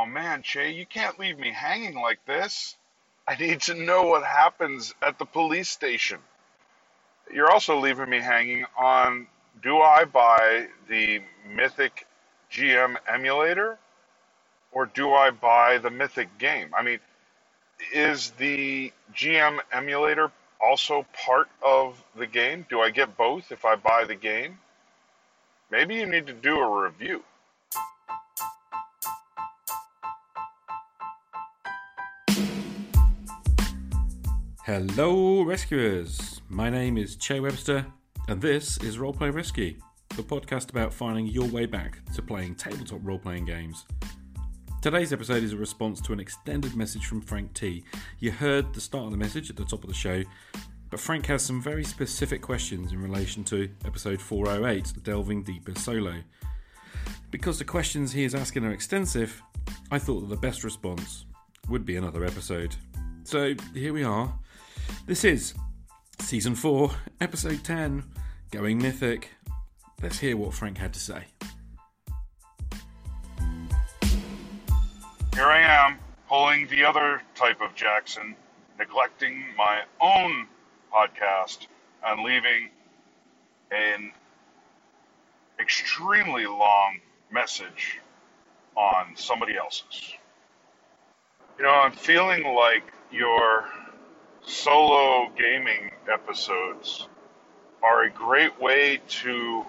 Oh man, Che, you can't leave me hanging like this. I need to know what happens at the police station. You're also leaving me hanging on do I buy the Mythic GM emulator or do I buy the Mythic game? I mean, is the GM emulator also part of the game? Do I get both if I buy the game? Maybe you need to do a review. Hello, rescuers. My name is Che Webster, and this is Roleplay Rescue, the podcast about finding your way back to playing tabletop role playing games. Today's episode is a response to an extended message from Frank T. You heard the start of the message at the top of the show, but Frank has some very specific questions in relation to episode 408, Delving Deeper Solo. Because the questions he is asking are extensive, I thought that the best response would be another episode. So here we are. This is season 4, episode 10, Going Mythic. Let's hear what Frank had to say. Here I am, pulling the other type of Jackson, neglecting my own podcast and leaving an extremely long message on somebody else's. You know, I'm feeling like your solo gaming episodes are a great way to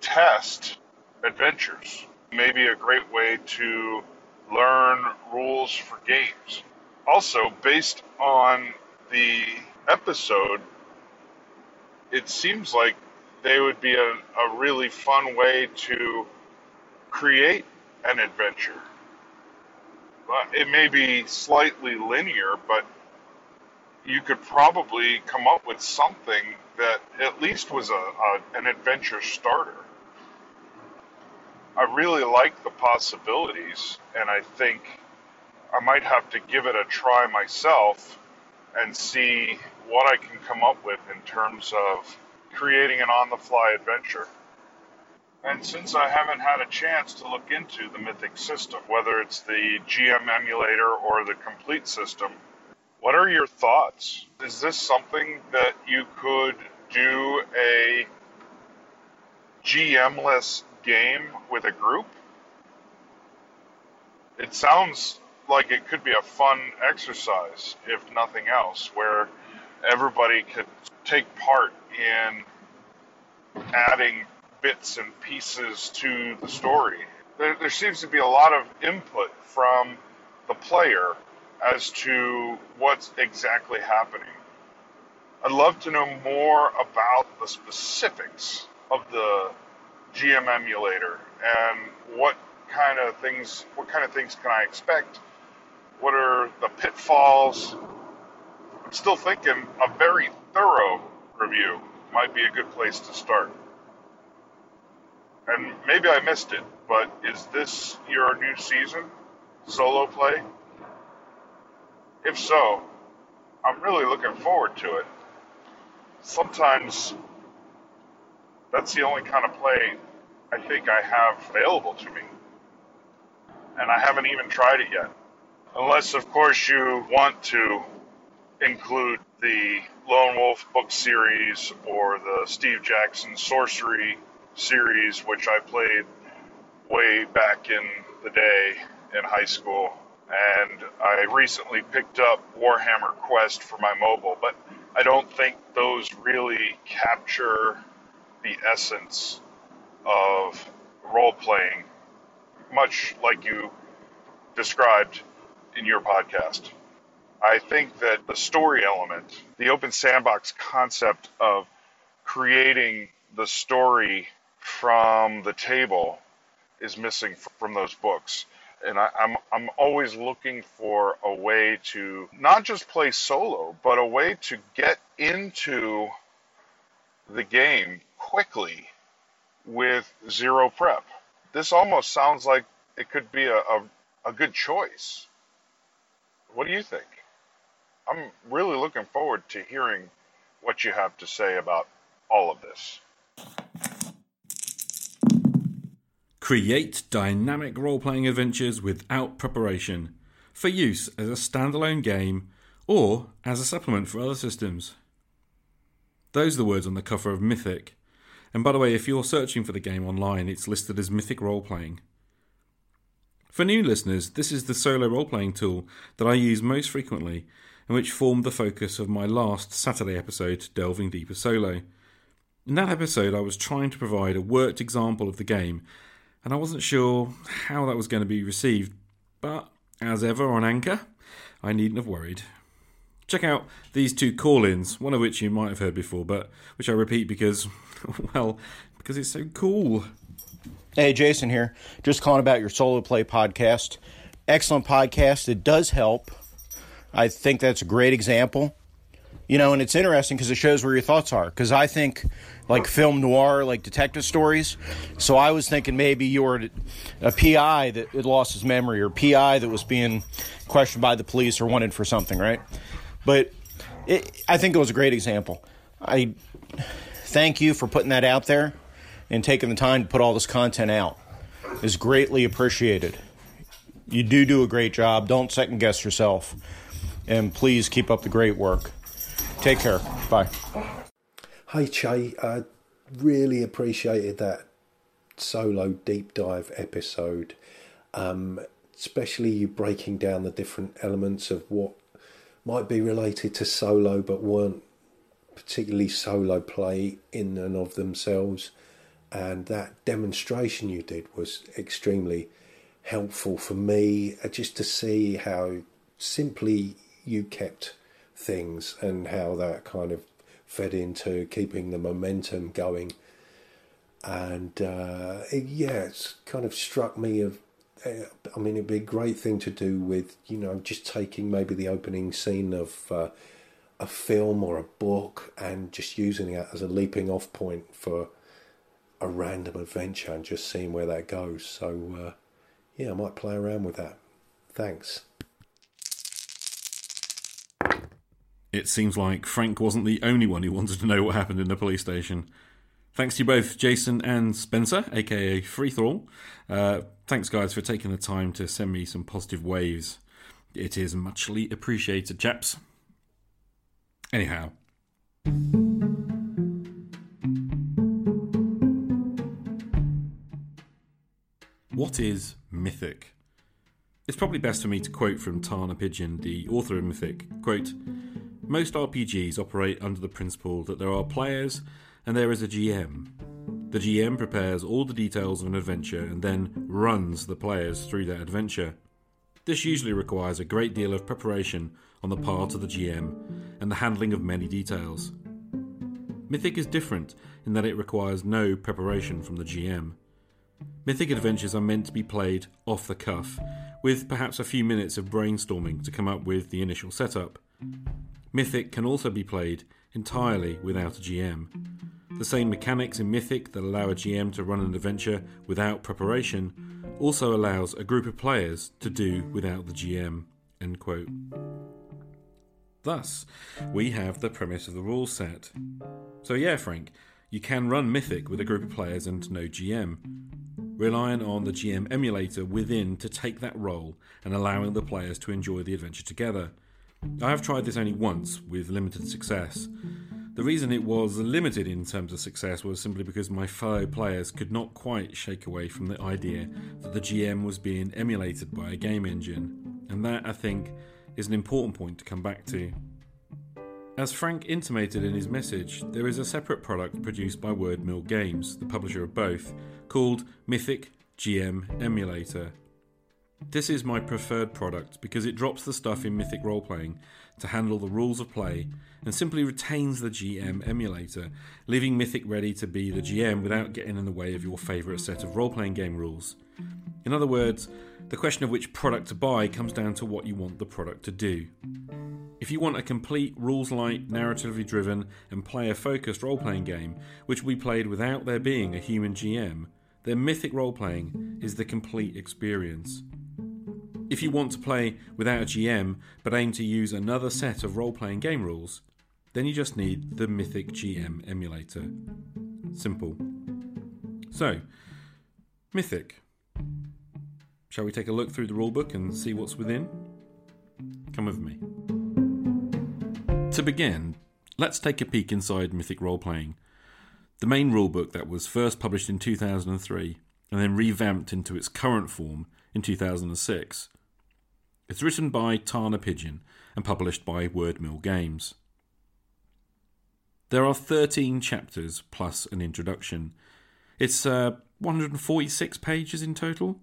test adventures. Maybe a great way to learn rules for games. Also, based on the episode, it seems like they would be a, a really fun way to create an adventure. It may be slightly linear, but you could probably come up with something that at least was a, a an adventure starter. I really like the possibilities, and I think I might have to give it a try myself and see what I can come up with in terms of creating an on the fly adventure. And since I haven't had a chance to look into the Mythic system, whether it's the GM emulator or the complete system, what are your thoughts? Is this something that you could do a GM-less game with a group? It sounds like it could be a fun exercise, if nothing else, where everybody could take part in adding bits and pieces to the story. There, there seems to be a lot of input from the player as to what's exactly happening. I'd love to know more about the specifics of the GM emulator and what kind of things what kind of things can I expect? What are the pitfalls? I'm still thinking a very thorough review might be a good place to start. And maybe I missed it, but is this your new season? Solo play? If so, I'm really looking forward to it. Sometimes that's the only kind of play I think I have available to me. And I haven't even tried it yet. Unless, of course, you want to include the Lone Wolf book series or the Steve Jackson sorcery series, which I played way back in the day in high school and I recently picked up Warhammer Quest for my mobile, but I don't think those really capture the essence of role playing, much like you described in your podcast. I think that the story element, the open sandbox concept of creating the story from the table, is missing from those books and I, am I'm, I'm always looking for a way to not just play solo, but a way to get into the game quickly with zero prep. This almost sounds like it could be a, a, a good choice. What do you think? I'm really looking forward to hearing what you have to say about all of this. Create dynamic role playing adventures without preparation for use as a standalone game or as a supplement for other systems. Those are the words on the cover of Mythic. And by the way, if you're searching for the game online, it's listed as Mythic Role Playing. For new listeners, this is the solo role playing tool that I use most frequently and which formed the focus of my last Saturday episode, Delving Deeper Solo. In that episode, I was trying to provide a worked example of the game, and I wasn't sure how that was going to be received, but as ever on Anchor, I needn't have worried. Check out these two call ins, one of which you might have heard before, but which I repeat because, well, because it's so cool. Hey, Jason here. Just calling about your solo play podcast. Excellent podcast. It does help. I think that's a great example. You know, and it's interesting because it shows where your thoughts are. Because I think, like film noir, like detective stories. So I was thinking maybe you were a PI that had lost his memory, or PI that was being questioned by the police or wanted for something, right? But it, I think it was a great example. I thank you for putting that out there and taking the time to put all this content out. Is greatly appreciated. You do do a great job. Don't second guess yourself and please keep up the great work. Take care. Bye. Hi, Che. I really appreciated that solo deep dive episode, um, especially you breaking down the different elements of what might be related to solo but weren't particularly solo play in and of themselves. And that demonstration you did was extremely helpful for me uh, just to see how simply you kept things and how that kind of fed into keeping the momentum going. And uh, it, yeah, it's kind of struck me of. Uh, I mean, it'd be a great thing to do with you know just taking maybe the opening scene of uh, a film or a book and just using it as a leaping off point for a random adventure and just seeing where that goes. So uh, yeah, I might play around with that. Thanks. It seems like Frank wasn't the only one who wanted to know what happened in the police station. Thanks to you both, Jason and Spencer, aka Freethrall. Uh, thanks, guys, for taking the time to send me some positive waves. It is muchly appreciated, chaps. Anyhow. What is Mythic? It's probably best for me to quote from Tana Pigeon, the author of Mythic. Quote, most RPGs operate under the principle that there are players and there is a GM. The GM prepares all the details of an adventure and then runs the players through that adventure. This usually requires a great deal of preparation on the part of the GM and the handling of many details. Mythic is different in that it requires no preparation from the GM. Mythic adventures are meant to be played off the cuff, with perhaps a few minutes of brainstorming to come up with the initial setup. Mythic can also be played entirely without a GM. The same mechanics in Mythic that allow a GM to run an adventure without preparation also allows a group of players to do without the GM. End quote. Thus, we have the premise of the rules set. So, yeah, Frank, you can run Mythic with a group of players and no GM, relying on the GM emulator within to take that role and allowing the players to enjoy the adventure together. I have tried this only once with limited success. The reason it was limited in terms of success was simply because my fellow players could not quite shake away from the idea that the GM was being emulated by a game engine, and that, I think, is an important point to come back to. As Frank intimated in his message, there is a separate product produced by Word Mill Games, the publisher of both, called Mythic GM Emulator, this is my preferred product because it drops the stuff in Mythic Roleplaying to handle the rules of play and simply retains the GM emulator, leaving Mythic ready to be the GM without getting in the way of your favourite set of roleplaying game rules. In other words, the question of which product to buy comes down to what you want the product to do. If you want a complete rules light, narratively driven, and player focused role playing game, which we played without there being a human GM, then Mythic Role Playing is the complete experience. If you want to play without a GM but aim to use another set of role playing game rules, then you just need the Mythic GM emulator. Simple. So, Mythic. Shall we take a look through the rulebook and see what's within? Come with me. To begin, let's take a peek inside Mythic Role Playing, the main rulebook that was first published in 2003 and then revamped into its current form in 2006. It's written by Tana Pigeon and published by Word Mill Games. There are 13 chapters plus an introduction. It's uh, 146 pages in total.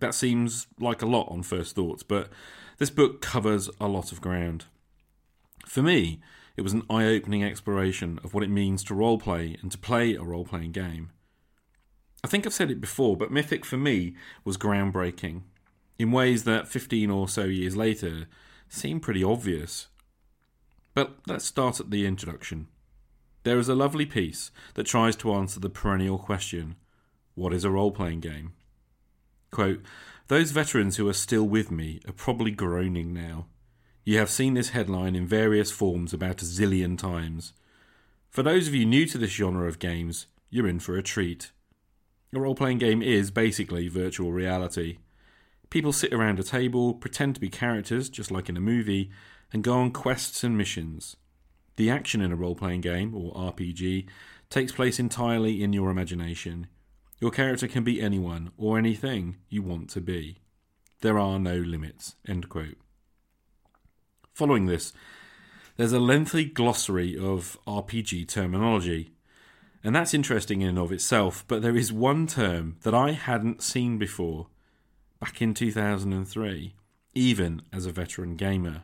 That seems like a lot on first thoughts, but this book covers a lot of ground. For me, it was an eye opening exploration of what it means to roleplay and to play a role playing game. I think I've said it before, but Mythic for me was groundbreaking in ways that 15 or so years later seem pretty obvious. But let's start at the introduction. There is a lovely piece that tries to answer the perennial question what is a role playing game? Quote, Those veterans who are still with me are probably groaning now. You have seen this headline in various forms about a zillion times. For those of you new to this genre of games, you're in for a treat. A role playing game is basically virtual reality. People sit around a table, pretend to be characters, just like in a movie, and go on quests and missions. The action in a role playing game, or RPG, takes place entirely in your imagination. Your character can be anyone or anything you want to be. There are no limits. Following this, there's a lengthy glossary of RPG terminology. And that's interesting in and of itself, but there is one term that I hadn't seen before back in 2003, even as a veteran gamer.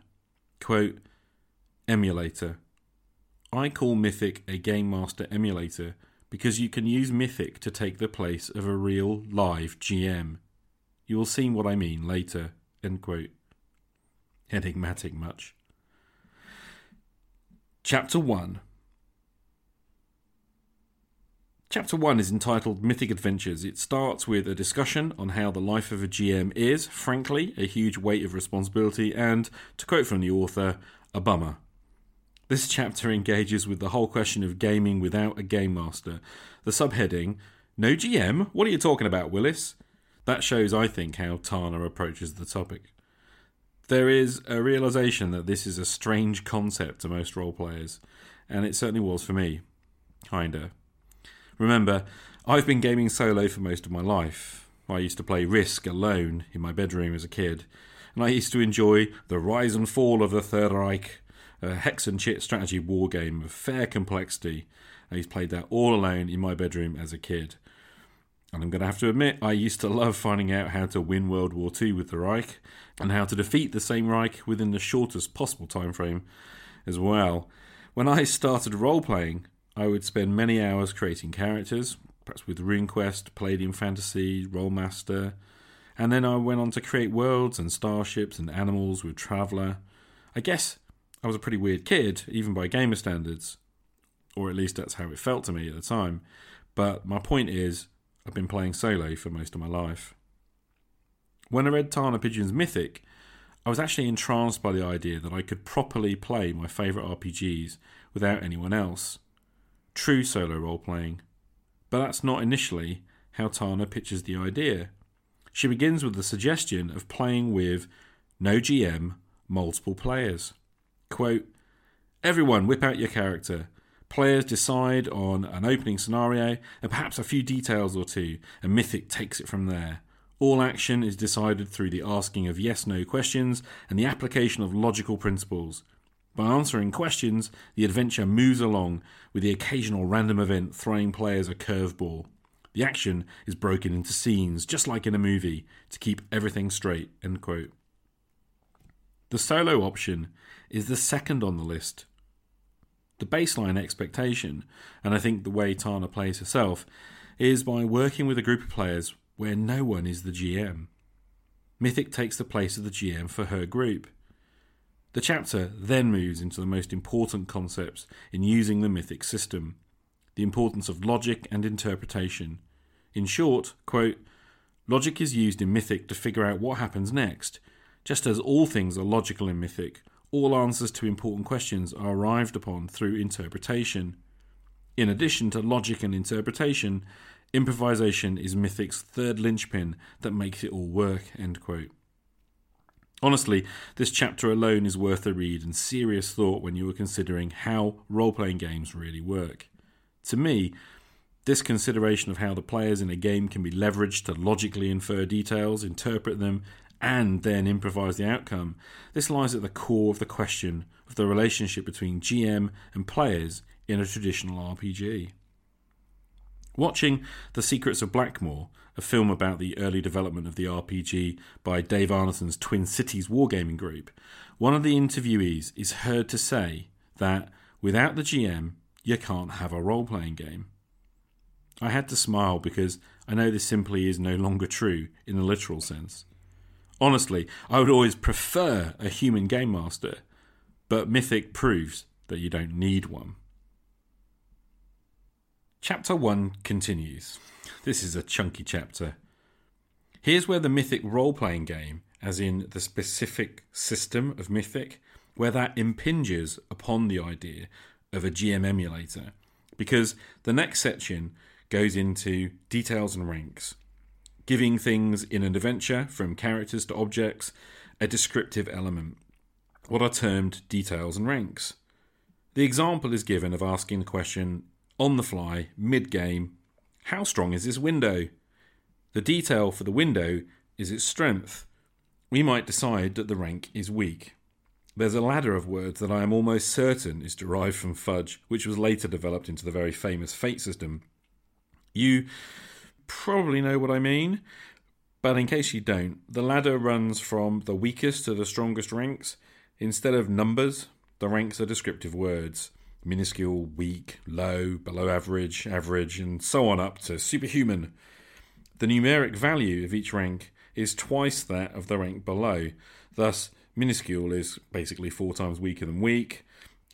Quote, emulator. I call Mythic a Game Master emulator because you can use Mythic to take the place of a real live GM. You will see what I mean later. End quote. Enigmatic much. Chapter 1 Chapter 1 is entitled Mythic Adventures. It starts with a discussion on how the life of a GM is, frankly, a huge weight of responsibility, and, to quote from the author, a bummer. This chapter engages with the whole question of gaming without a game master. The subheading, No GM? What are you talking about, Willis? That shows, I think, how Tana approaches the topic. There is a realization that this is a strange concept to most role players, and it certainly was for me. Kinda. Remember, I've been gaming solo for most of my life. I used to play Risk alone in my bedroom as a kid, and I used to enjoy the rise and fall of the Third Reich, a hex and chit strategy war game of fair complexity. I used to play that all alone in my bedroom as a kid. And I'm going to have to admit, I used to love finding out how to win World War II with the Reich and how to defeat the same Reich within the shortest possible time frame as well. When I started role playing, I would spend many hours creating characters, perhaps with RuneQuest, Palladium Fantasy, Rolemaster, and then I went on to create worlds and starships and animals with Traveller. I guess I was a pretty weird kid, even by gamer standards, or at least that's how it felt to me at the time. But my point is, I've been playing solo for most of my life. When I read Tana Pigeon's Mythic, I was actually entranced by the idea that I could properly play my favourite RPGs without anyone else true solo role playing. But that's not initially how Tana pitches the idea. She begins with the suggestion of playing with no GM, multiple players. Quote, Everyone whip out your character. Players decide on an opening scenario and perhaps a few details or two, and Mythic takes it from there. All action is decided through the asking of yes no questions and the application of logical principles. By answering questions, the adventure moves along, with the occasional random event throwing players a curveball. The action is broken into scenes, just like in a movie, to keep everything straight. End quote. The solo option is the second on the list. The baseline expectation, and I think the way Tana plays herself, is by working with a group of players where no one is the GM. Mythic takes the place of the GM for her group. The chapter then moves into the most important concepts in using the mythic system the importance of logic and interpretation. In short, quote, logic is used in mythic to figure out what happens next. Just as all things are logical in mythic, all answers to important questions are arrived upon through interpretation. In addition to logic and interpretation, Improvisation is Mythic's third linchpin that makes it all work. End quote. Honestly, this chapter alone is worth a read and serious thought when you are considering how role playing games really work. To me, this consideration of how the players in a game can be leveraged to logically infer details, interpret them, and then improvise the outcome, this lies at the core of the question of the relationship between GM and players in a traditional RPG. Watching The Secrets of Blackmoor, a film about the early development of the RPG by Dave Arneson's Twin Cities Wargaming Group, one of the interviewees is heard to say that without the GM, you can't have a role playing game. I had to smile because I know this simply is no longer true in the literal sense. Honestly, I would always prefer a human game master, but Mythic proves that you don't need one. Chapter 1 continues. This is a chunky chapter. Here's where the Mythic role playing game, as in the specific system of Mythic, where that impinges upon the idea of a GM emulator. Because the next section goes into details and ranks, giving things in an adventure, from characters to objects, a descriptive element, what are termed details and ranks. The example is given of asking the question on the fly, mid game, how strong is this window? The detail for the window is its strength. We might decide that the rank is weak. There's a ladder of words that I am almost certain is derived from fudge, which was later developed into the very famous Fate system. You probably know what I mean, but in case you don't, the ladder runs from the weakest to the strongest ranks. Instead of numbers, the ranks are descriptive words minuscule, weak, low, below average, average, and so on up to superhuman. The numeric value of each rank is twice that of the rank below. Thus, minuscule is basically four times weaker than weak,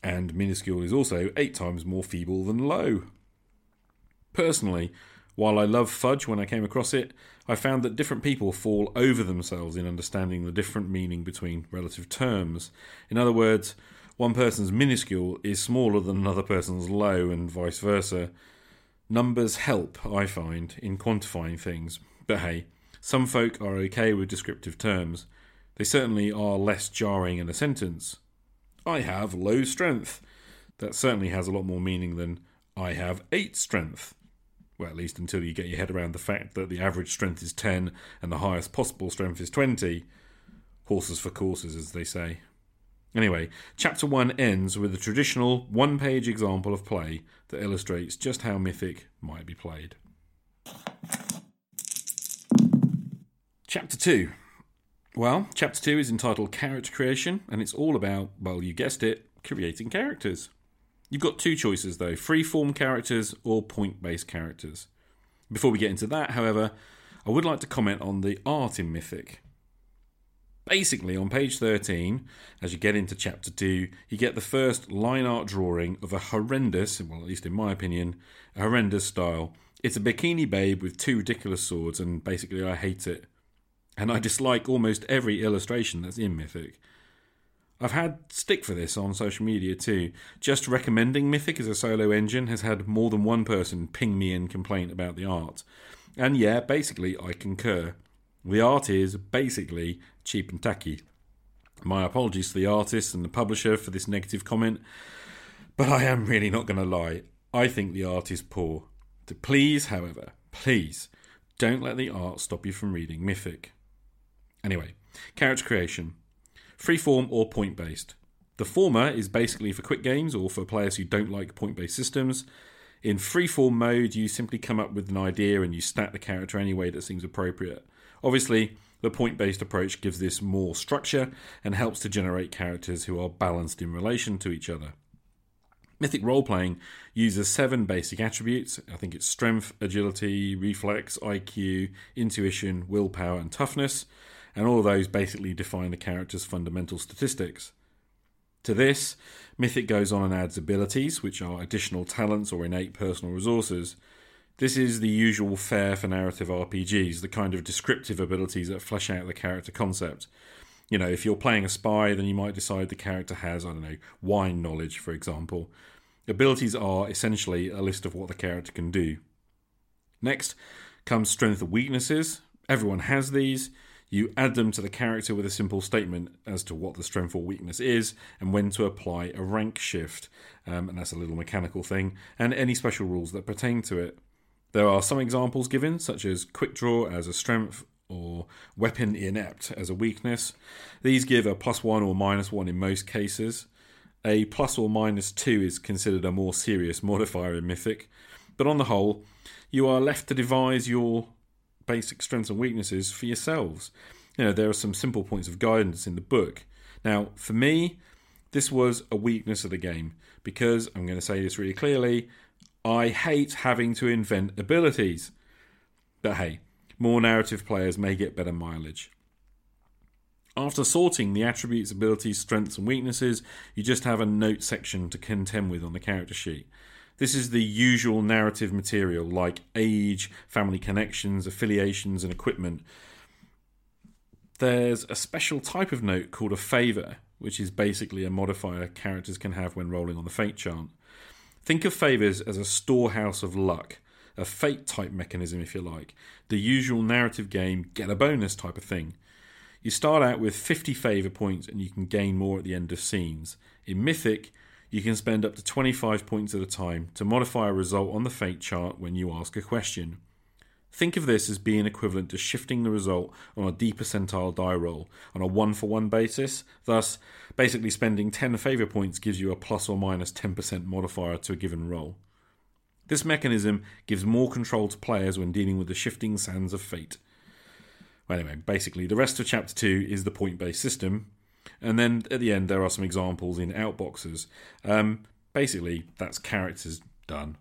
and minuscule is also eight times more feeble than low. Personally, while I love fudge when I came across it, I found that different people fall over themselves in understanding the different meaning between relative terms. In other words, one person's minuscule is smaller than another person's low, and vice versa. Numbers help, I find, in quantifying things, but hey, some folk are okay with descriptive terms. They certainly are less jarring in a sentence. I have low strength. That certainly has a lot more meaning than I have 8 strength. Well, at least until you get your head around the fact that the average strength is 10 and the highest possible strength is 20. Horses for courses, as they say. Anyway, chapter 1 ends with a traditional one page example of play that illustrates just how Mythic might be played. Chapter 2. Well, chapter 2 is entitled Character Creation, and it's all about, well, you guessed it, creating characters. You've got two choices though free-form characters or point based characters. Before we get into that, however, I would like to comment on the art in Mythic. Basically, on page 13, as you get into chapter 2, you get the first line art drawing of a horrendous, well, at least in my opinion, a horrendous style. It's a bikini babe with two ridiculous swords, and basically, I hate it. And I dislike almost every illustration that's in Mythic. I've had stick for this on social media too. Just recommending Mythic as a solo engine has had more than one person ping me and complain about the art. And yeah, basically, I concur. The art is basically cheap and tacky. My apologies to the artist and the publisher for this negative comment, but I am really not going to lie. I think the art is poor. To please, however, please don't let the art stop you from reading Mythic. Anyway, character creation freeform or point based. The former is basically for quick games or for players who don't like point based systems. In freeform mode, you simply come up with an idea and you stack the character any way that seems appropriate. Obviously, the point based approach gives this more structure and helps to generate characters who are balanced in relation to each other. Mythic role playing uses seven basic attributes. I think it's strength, agility, reflex, IQ, intuition, willpower, and toughness, and all of those basically define the character's fundamental statistics. To this, Mythic goes on and adds abilities, which are additional talents or innate personal resources, this is the usual fare for narrative RPGs, the kind of descriptive abilities that flesh out the character concept. You know, if you're playing a spy, then you might decide the character has, I don't know, wine knowledge, for example. Abilities are essentially a list of what the character can do. Next comes strength and weaknesses. Everyone has these. You add them to the character with a simple statement as to what the strength or weakness is and when to apply a rank shift. Um, and that's a little mechanical thing, and any special rules that pertain to it. There are some examples given, such as quick draw as a strength or weapon inept as a weakness. These give a plus one or minus one in most cases. A plus or minus two is considered a more serious modifier in Mythic, but on the whole, you are left to devise your basic strengths and weaknesses for yourselves. You know, there are some simple points of guidance in the book. Now, for me, this was a weakness of the game because I'm going to say this really clearly I hate having to invent abilities. But hey, more narrative players may get better mileage. After sorting the attributes, abilities, strengths, and weaknesses, you just have a note section to contend with on the character sheet. This is the usual narrative material like age, family connections, affiliations, and equipment. There's a special type of note called a favour, which is basically a modifier characters can have when rolling on the fate chart. Think of favours as a storehouse of luck, a fate type mechanism, if you like, the usual narrative game get a bonus type of thing. You start out with 50 favour points and you can gain more at the end of scenes. In Mythic, you can spend up to 25 points at a time to modify a result on the fate chart when you ask a question. Think of this as being equivalent to shifting the result on a D percentile die roll on a one for one basis. Thus, basically spending 10 favour points gives you a plus or minus 10% modifier to a given roll. This mechanism gives more control to players when dealing with the shifting sands of fate. Well, anyway, basically, the rest of chapter 2 is the point based system, and then at the end, there are some examples in outboxes. Um, basically, that's characters done.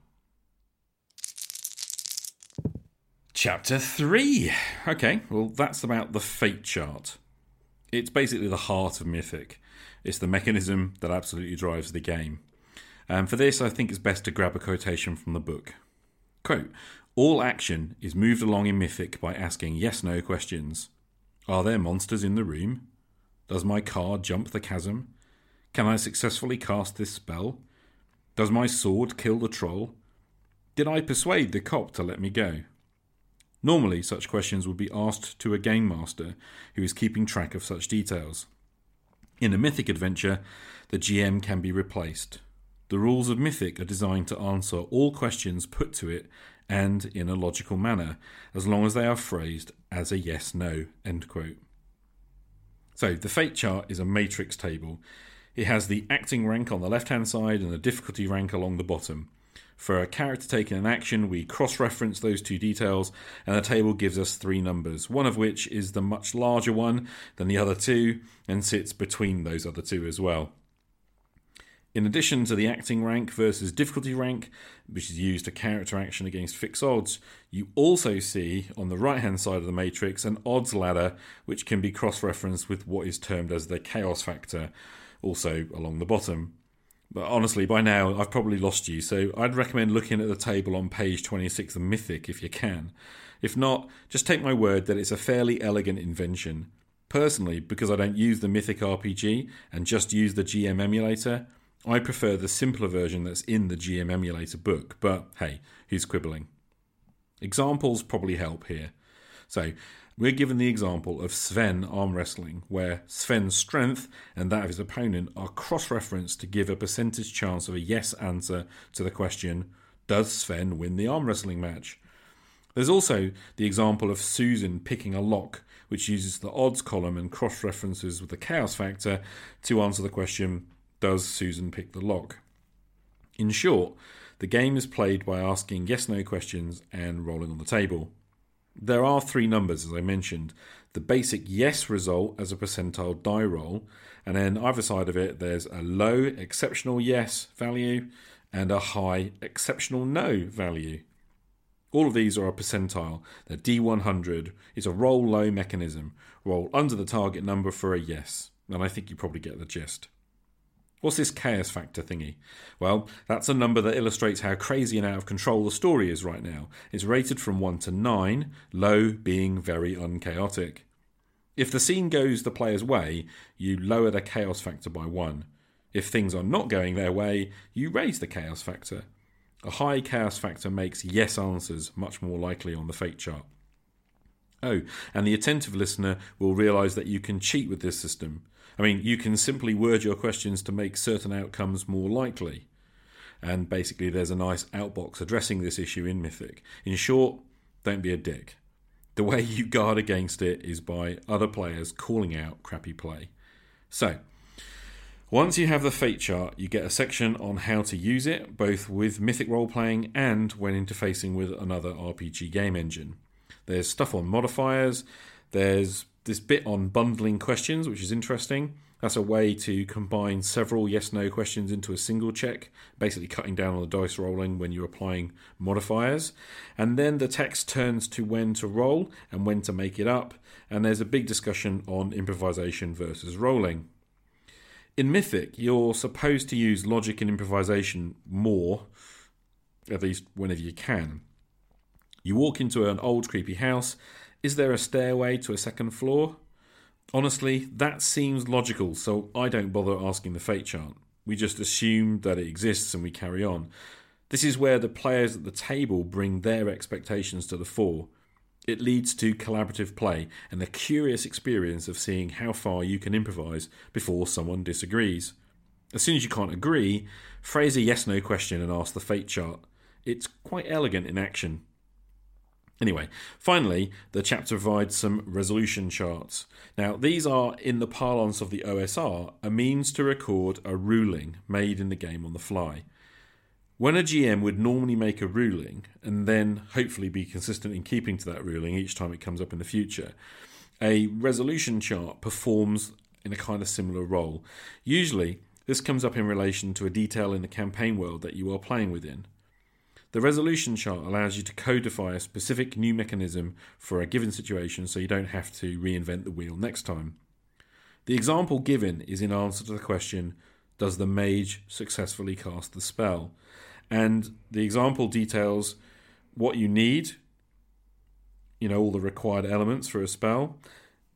Chapter 3. Okay, well, that's about the fate chart. It's basically the heart of Mythic. It's the mechanism that absolutely drives the game. And for this, I think it's best to grab a quotation from the book. Quote All action is moved along in Mythic by asking yes no questions. Are there monsters in the room? Does my car jump the chasm? Can I successfully cast this spell? Does my sword kill the troll? Did I persuade the cop to let me go? Normally, such questions would be asked to a game master who is keeping track of such details. In a mythic adventure, the GM can be replaced. The rules of Mythic are designed to answer all questions put to it and in a logical manner, as long as they are phrased as a yes no. End quote. So the fate chart is a matrix table. It has the acting rank on the left hand side and the difficulty rank along the bottom. For a character taking an action, we cross reference those two details, and the table gives us three numbers, one of which is the much larger one than the other two and sits between those other two as well. In addition to the acting rank versus difficulty rank, which is used to character action against fixed odds, you also see on the right hand side of the matrix an odds ladder which can be cross referenced with what is termed as the chaos factor, also along the bottom. But honestly, by now I've probably lost you, so I'd recommend looking at the table on page 26 of Mythic if you can. If not, just take my word that it's a fairly elegant invention. Personally, because I don't use the Mythic RPG and just use the GM emulator, I prefer the simpler version that's in the GM emulator book, but hey, who's quibbling? Examples probably help here. So, we're given the example of Sven arm wrestling, where Sven's strength and that of his opponent are cross referenced to give a percentage chance of a yes answer to the question Does Sven win the arm wrestling match? There's also the example of Susan picking a lock, which uses the odds column and cross references with the chaos factor to answer the question does Susan pick the lock? In short, the game is played by asking yes no questions and rolling on the table. There are three numbers, as I mentioned the basic yes result as a percentile die roll, and then either side of it, there's a low exceptional yes value and a high exceptional no value. All of these are a percentile. The D100 is a roll low mechanism. Roll under the target number for a yes. And I think you probably get the gist. What's this chaos factor thingy? Well, that's a number that illustrates how crazy and out of control the story is right now. It's rated from 1 to 9, low being very unchaotic. If the scene goes the player's way, you lower the chaos factor by 1. If things are not going their way, you raise the chaos factor. A high chaos factor makes yes answers much more likely on the fate chart. Oh, and the attentive listener will realize that you can cheat with this system. I mean, you can simply word your questions to make certain outcomes more likely. And basically, there's a nice outbox addressing this issue in Mythic. In short, don't be a dick. The way you guard against it is by other players calling out crappy play. So, once you have the fate chart, you get a section on how to use it, both with Mythic role playing and when interfacing with another RPG game engine. There's stuff on modifiers, there's this bit on bundling questions, which is interesting. That's a way to combine several yes no questions into a single check, basically cutting down on the dice rolling when you're applying modifiers. And then the text turns to when to roll and when to make it up, and there's a big discussion on improvisation versus rolling. In Mythic, you're supposed to use logic and improvisation more, at least whenever you can. You walk into an old creepy house. Is there a stairway to a second floor? Honestly, that seems logical, so I don't bother asking the fate chart. We just assume that it exists and we carry on. This is where the players at the table bring their expectations to the fore. It leads to collaborative play and the curious experience of seeing how far you can improvise before someone disagrees. As soon as you can't agree, phrase a yes no question and ask the fate chart. It's quite elegant in action. Anyway, finally, the chapter provides some resolution charts. Now, these are, in the parlance of the OSR, a means to record a ruling made in the game on the fly. When a GM would normally make a ruling and then hopefully be consistent in keeping to that ruling each time it comes up in the future, a resolution chart performs in a kind of similar role. Usually, this comes up in relation to a detail in the campaign world that you are playing within. The resolution chart allows you to codify a specific new mechanism for a given situation so you don't have to reinvent the wheel next time. The example given is in answer to the question Does the mage successfully cast the spell? And the example details what you need, you know, all the required elements for a spell.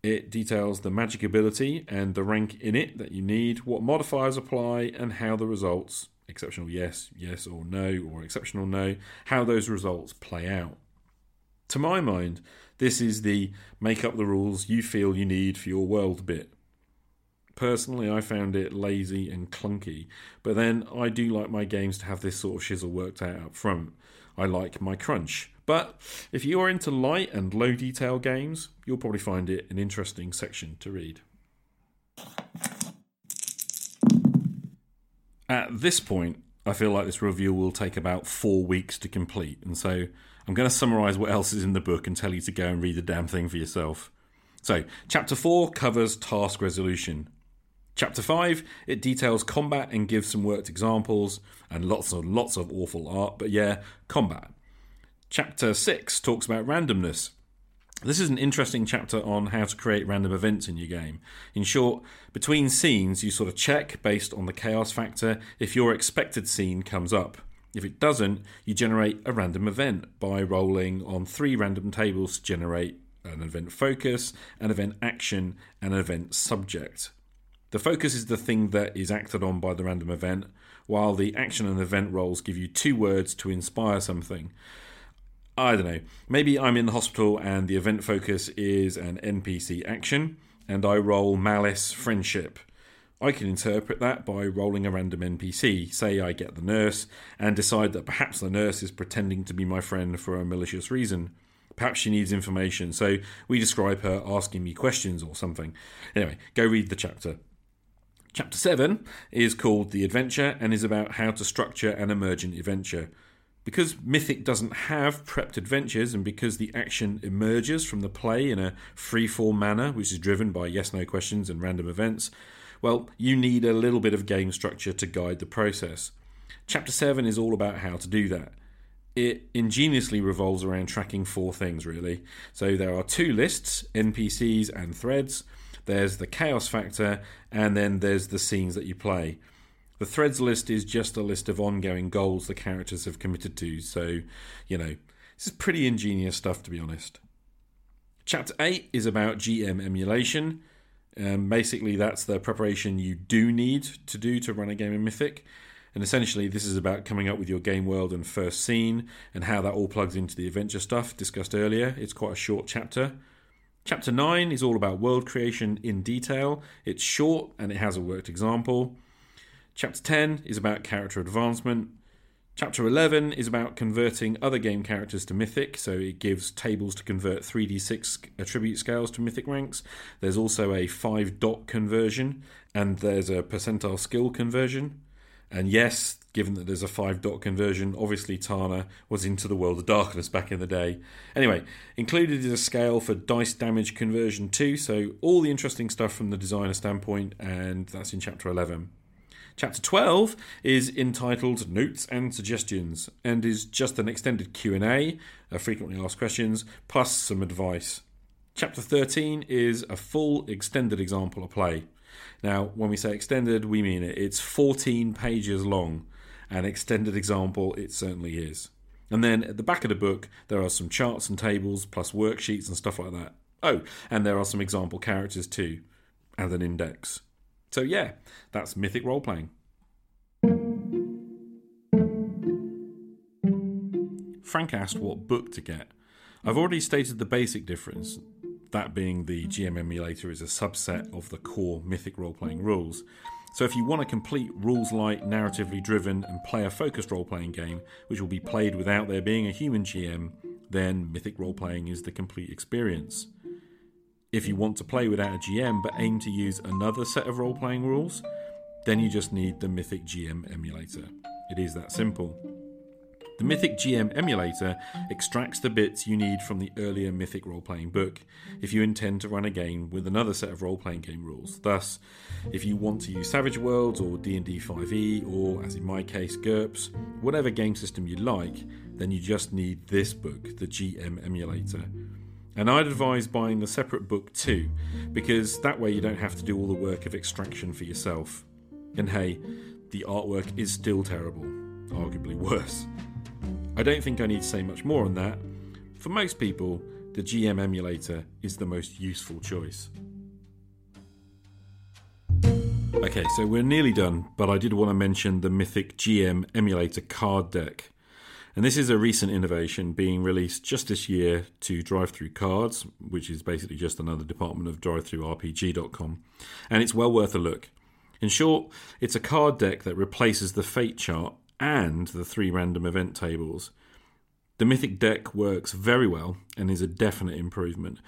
It details the magic ability and the rank in it that you need, what modifiers apply, and how the results exceptional yes, yes or no, or exceptional no, how those results play out. To my mind, this is the make up the rules you feel you need for your world bit. Personally, I found it lazy and clunky, but then I do like my games to have this sort of shizzle worked out up front. I like my crunch. But if you are into light and low detail games, you'll probably find it an interesting section to read. At this point, I feel like this review will take about four weeks to complete, and so I'm going to summarise what else is in the book and tell you to go and read the damn thing for yourself. So, Chapter 4 covers task resolution. Chapter 5, it details combat and gives some worked examples and lots and lots of awful art, but yeah, combat. Chapter 6 talks about randomness this is an interesting chapter on how to create random events in your game. In short, between scenes, you sort of check based on the chaos factor if your expected scene comes up. If it doesn't, you generate a random event by rolling on three random tables to generate an event focus, an event action, and an event subject. The focus is the thing that is acted on by the random event, while the action and event rolls give you two words to inspire something. I don't know. Maybe I'm in the hospital and the event focus is an NPC action, and I roll malice friendship. I can interpret that by rolling a random NPC. Say I get the nurse and decide that perhaps the nurse is pretending to be my friend for a malicious reason. Perhaps she needs information, so we describe her asking me questions or something. Anyway, go read the chapter. Chapter 7 is called The Adventure and is about how to structure an emergent adventure. Because Mythic doesn't have prepped adventures, and because the action emerges from the play in a free-form manner, which is driven by yes no questions and random events, well, you need a little bit of game structure to guide the process. Chapter 7 is all about how to do that. It ingeniously revolves around tracking four things, really. So there are two lists NPCs and threads, there's the chaos factor, and then there's the scenes that you play. The threads list is just a list of ongoing goals the characters have committed to, so, you know, this is pretty ingenious stuff to be honest. Chapter 8 is about GM emulation. Um, basically, that's the preparation you do need to do to run a game in Mythic. And essentially, this is about coming up with your game world and first scene and how that all plugs into the adventure stuff discussed earlier. It's quite a short chapter. Chapter 9 is all about world creation in detail. It's short and it has a worked example. Chapter 10 is about character advancement. Chapter 11 is about converting other game characters to mythic, so it gives tables to convert 3d6 attribute scales to mythic ranks. There's also a 5 dot conversion, and there's a percentile skill conversion. And yes, given that there's a 5 dot conversion, obviously Tana was into the world of darkness back in the day. Anyway, included is a scale for dice damage conversion too, so all the interesting stuff from the designer standpoint, and that's in chapter 11. Chapter 12 is entitled Notes and Suggestions and is just an extended Q&A, uh, frequently asked questions, plus some advice. Chapter 13 is a full extended example of play. Now, when we say extended, we mean it. It's 14 pages long. An extended example, it certainly is. And then at the back of the book, there are some charts and tables, plus worksheets and stuff like that. Oh, and there are some example characters too, and an index. So, yeah, that's Mythic role playing. Frank asked what book to get. I've already stated the basic difference, that being the GM emulator is a subset of the core Mythic role playing rules. So, if you want a complete rules light, narratively driven, and player focused role playing game, which will be played without there being a human GM, then Mythic role playing is the complete experience. If you want to play without a GM but aim to use another set of role playing rules, then you just need the Mythic GM emulator. It is that simple. The Mythic GM emulator extracts the bits you need from the earlier Mythic role-playing book if you intend to run a game with another set of role-playing game rules. Thus, if you want to use Savage Worlds or D&D 5e or as in my case GURPS, whatever game system you like, then you just need this book, the GM emulator. And I'd advise buying the separate book too, because that way you don't have to do all the work of extraction for yourself. And hey, the artwork is still terrible, arguably worse. I don't think I need to say much more on that. For most people, the GM emulator is the most useful choice. Okay, so we're nearly done, but I did want to mention the Mythic GM emulator card deck. And this is a recent innovation being released just this year to DriveThruCards, which is basically just another department of DriveThruRPG.com. And it's well worth a look. In short, it's a card deck that replaces the fate chart and the three random event tables. The Mythic deck works very well and is a definite improvement.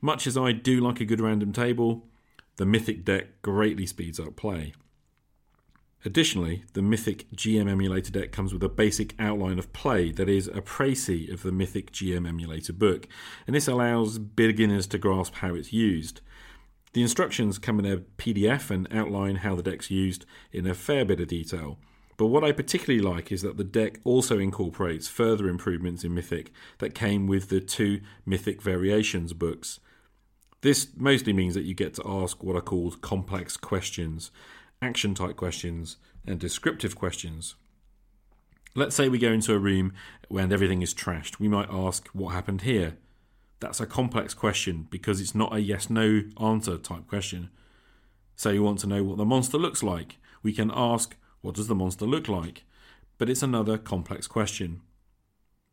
Much as I do like a good random table, the Mythic deck greatly speeds up play. Additionally, the Mythic GM emulator deck comes with a basic outline of play that is a précis of the Mythic GM emulator book, and this allows beginners to grasp how it's used. The instructions come in a PDF and outline how the deck's used in a fair bit of detail. But what I particularly like is that the deck also incorporates further improvements in Mythic that came with the two Mythic Variations books. This mostly means that you get to ask what are called complex questions, action type questions, and descriptive questions. Let's say we go into a room and everything is trashed. We might ask, What happened here? That's a complex question because it's not a yes no answer type question. Say you want to know what the monster looks like. We can ask, what does the monster look like? But it's another complex question.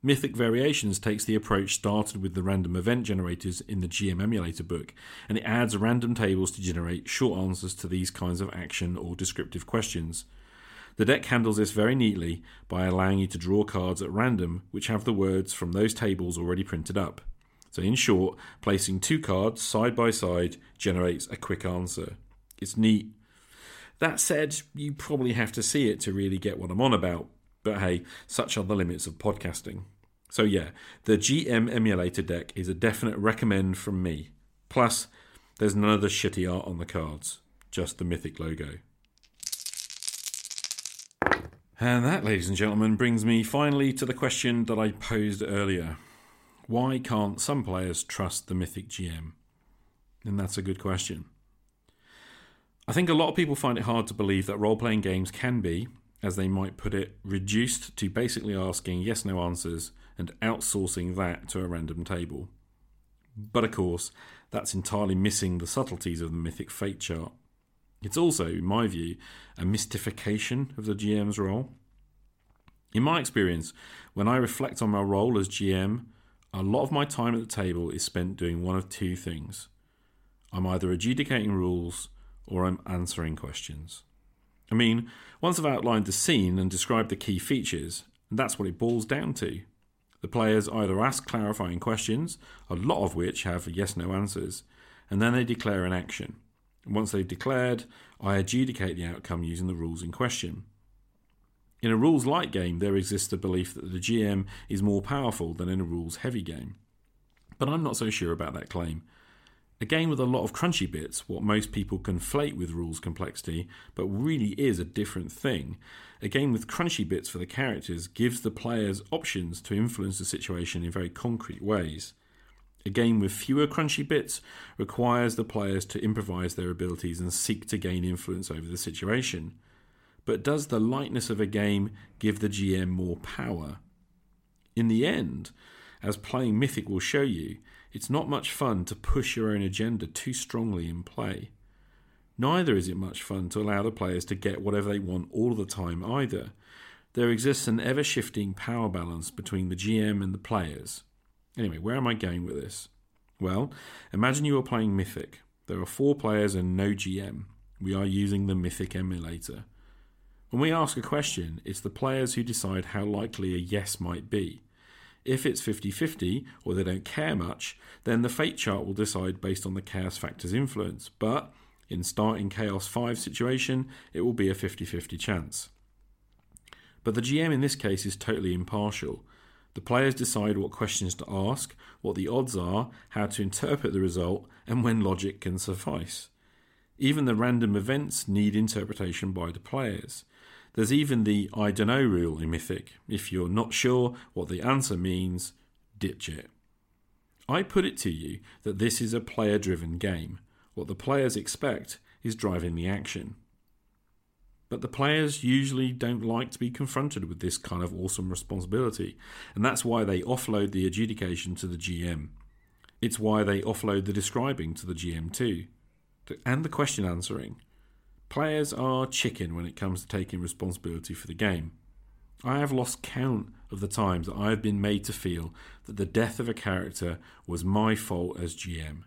Mythic Variations takes the approach started with the random event generators in the GM emulator book, and it adds random tables to generate short answers to these kinds of action or descriptive questions. The deck handles this very neatly by allowing you to draw cards at random which have the words from those tables already printed up. So, in short, placing two cards side by side generates a quick answer. It's neat that said, you probably have to see it to really get what I'm on about. But hey, such are the limits of podcasting. So yeah, the GM emulator deck is a definite recommend from me. Plus, there's none of the shitty art on the cards, just the mythic logo. And that, ladies and gentlemen, brings me finally to the question that I posed earlier. Why can't some players trust the mythic GM? And that's a good question. I think a lot of people find it hard to believe that role playing games can be, as they might put it, reduced to basically asking yes no answers and outsourcing that to a random table. But of course, that's entirely missing the subtleties of the mythic fate chart. It's also, in my view, a mystification of the GM's role. In my experience, when I reflect on my role as GM, a lot of my time at the table is spent doing one of two things. I'm either adjudicating rules or I'm answering questions. I mean, once I've outlined the scene and described the key features, that's what it boils down to. The players either ask clarifying questions, a lot of which have yes no answers, and then they declare an action. Once they've declared, I adjudicate the outcome using the rules in question. In a rules light game, there exists a belief that the GM is more powerful than in a rules heavy game. But I'm not so sure about that claim. A game with a lot of crunchy bits, what most people conflate with rules complexity, but really is a different thing. A game with crunchy bits for the characters gives the players options to influence the situation in very concrete ways. A game with fewer crunchy bits requires the players to improvise their abilities and seek to gain influence over the situation. But does the lightness of a game give the GM more power? In the end, as playing Mythic will show you, it's not much fun to push your own agenda too strongly in play. Neither is it much fun to allow the players to get whatever they want all the time either. There exists an ever shifting power balance between the GM and the players. Anyway, where am I going with this? Well, imagine you are playing Mythic. There are four players and no GM. We are using the Mythic emulator. When we ask a question, it's the players who decide how likely a yes might be. If it's 50 50 or they don't care much, then the fate chart will decide based on the chaos factor's influence. But in starting Chaos 5 situation, it will be a 50 50 chance. But the GM in this case is totally impartial. The players decide what questions to ask, what the odds are, how to interpret the result, and when logic can suffice. Even the random events need interpretation by the players. There's even the I dunno rule in Mythic. If you're not sure what the answer means, ditch it. I put it to you that this is a player driven game. What the players expect is driving the action. But the players usually don't like to be confronted with this kind of awesome responsibility, and that's why they offload the adjudication to the GM. It's why they offload the describing to the GM too, and the question answering. Players are chicken when it comes to taking responsibility for the game. I have lost count of the times that I have been made to feel that the death of a character was my fault as GM,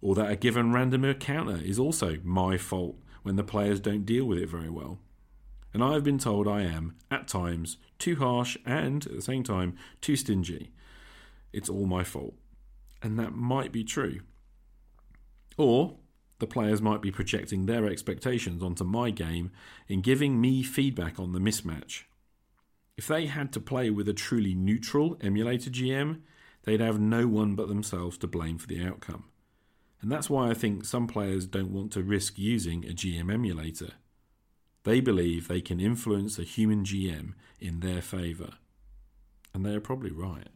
or that a given random encounter is also my fault when the players don't deal with it very well. And I have been told I am, at times, too harsh and, at the same time, too stingy. It's all my fault. And that might be true. Or the players might be projecting their expectations onto my game in giving me feedback on the mismatch. If they had to play with a truly neutral emulator GM, they'd have no one but themselves to blame for the outcome. And that's why I think some players don't want to risk using a GM emulator. They believe they can influence a human GM in their favour. And they are probably right.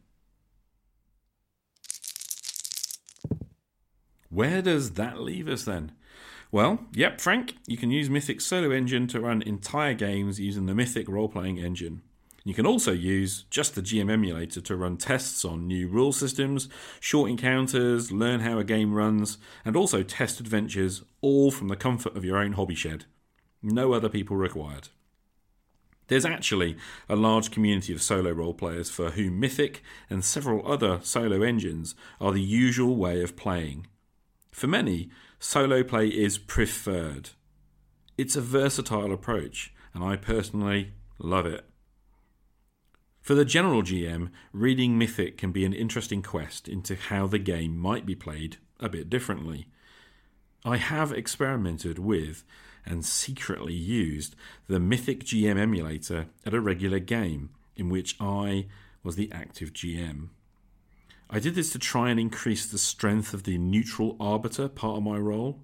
Where does that leave us then? Well, yep, Frank, you can use Mythic's solo engine to run entire games using the Mythic role playing engine. You can also use just the GM emulator to run tests on new rule systems, short encounters, learn how a game runs, and also test adventures, all from the comfort of your own hobby shed. No other people required. There's actually a large community of solo role players for whom Mythic and several other solo engines are the usual way of playing. For many, solo play is preferred. It's a versatile approach, and I personally love it. For the general GM, reading Mythic can be an interesting quest into how the game might be played a bit differently. I have experimented with and secretly used the Mythic GM emulator at a regular game in which I was the active GM. I did this to try and increase the strength of the neutral arbiter part of my role.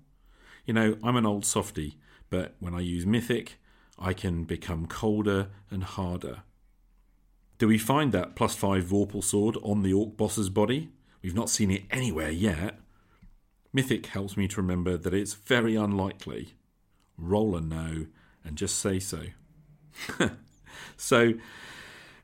You know, I'm an old softy, but when I use Mythic, I can become colder and harder. Do we find that plus five Vorpal sword on the Orc boss's body? We've not seen it anywhere yet. Mythic helps me to remember that it's very unlikely. Roll a no and just say so. so,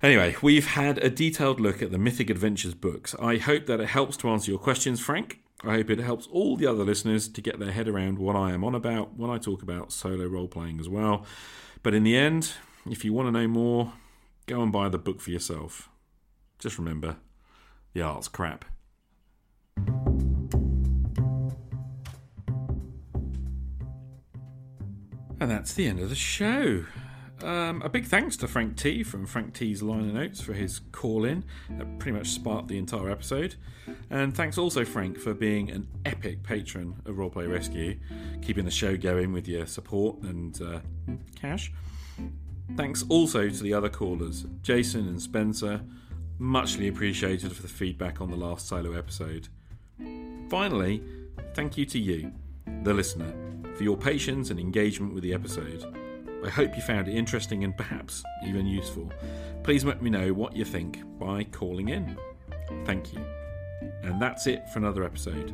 anyway, we've had a detailed look at the Mythic Adventures books. I hope that it helps to answer your questions, Frank. I hope it helps all the other listeners to get their head around what I am on about when I talk about solo role playing as well. But in the end, if you want to know more, go and buy the book for yourself. Just remember, the art's crap. And that's the end of the show. Um, a big thanks to Frank T from Frank T's liner notes for his call in that pretty much sparked the entire episode. And thanks also, Frank, for being an epic patron of Roleplay Rescue, keeping the show going with your support and uh, cash. Thanks also to the other callers, Jason and Spencer. Muchly appreciated for the feedback on the last solo episode. Finally, thank you to you, the listener, for your patience and engagement with the episode. I hope you found it interesting and perhaps even useful. Please let me know what you think by calling in. Thank you. And that's it for another episode.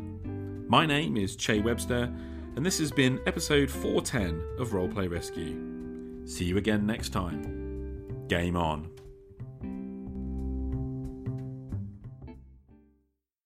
My name is Che Webster, and this has been episode 410 of Roleplay Rescue. See you again next time. Game on.